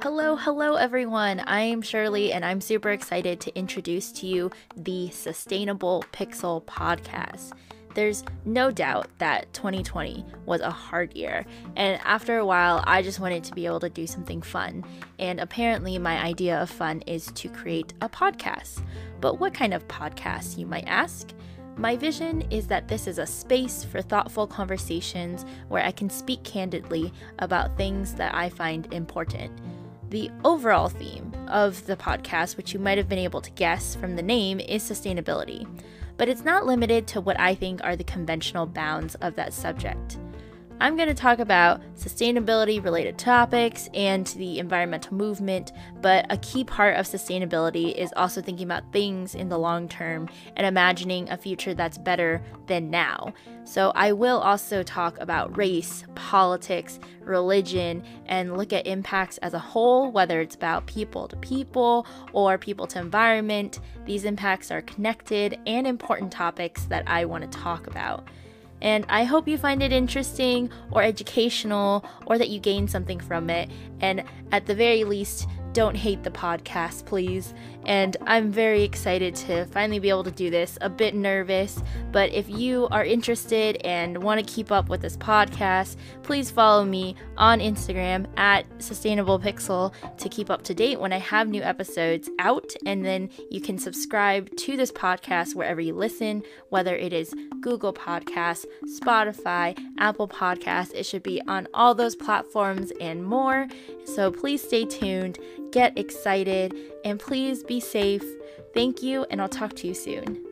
Hello, hello everyone. I am Shirley and I'm super excited to introduce to you the Sustainable Pixel podcast. There's no doubt that 2020 was a hard year, and after a while, I just wanted to be able to do something fun. And apparently, my idea of fun is to create a podcast. But what kind of podcast, you might ask? My vision is that this is a space for thoughtful conversations where I can speak candidly about things that I find important. The overall theme of the podcast, which you might have been able to guess from the name, is sustainability. But it's not limited to what I think are the conventional bounds of that subject. I'm going to talk about sustainability related topics and the environmental movement, but a key part of sustainability is also thinking about things in the long term and imagining a future that's better than now. So, I will also talk about race, politics, religion, and look at impacts as a whole, whether it's about people to people or people to environment. These impacts are connected and important topics that I want to talk about. And I hope you find it interesting or educational or that you gain something from it. And at the very least, don't hate the podcast, please. And I'm very excited to finally be able to do this. A bit nervous, but if you are interested and want to keep up with this podcast, please follow me on Instagram at Sustainable Pixel to keep up to date when I have new episodes out. And then you can subscribe to this podcast wherever you listen, whether it is Google Podcasts, Spotify, Apple Podcasts. It should be on all those platforms and more. So please stay tuned, get excited, and please be safe. Thank you, and I'll talk to you soon.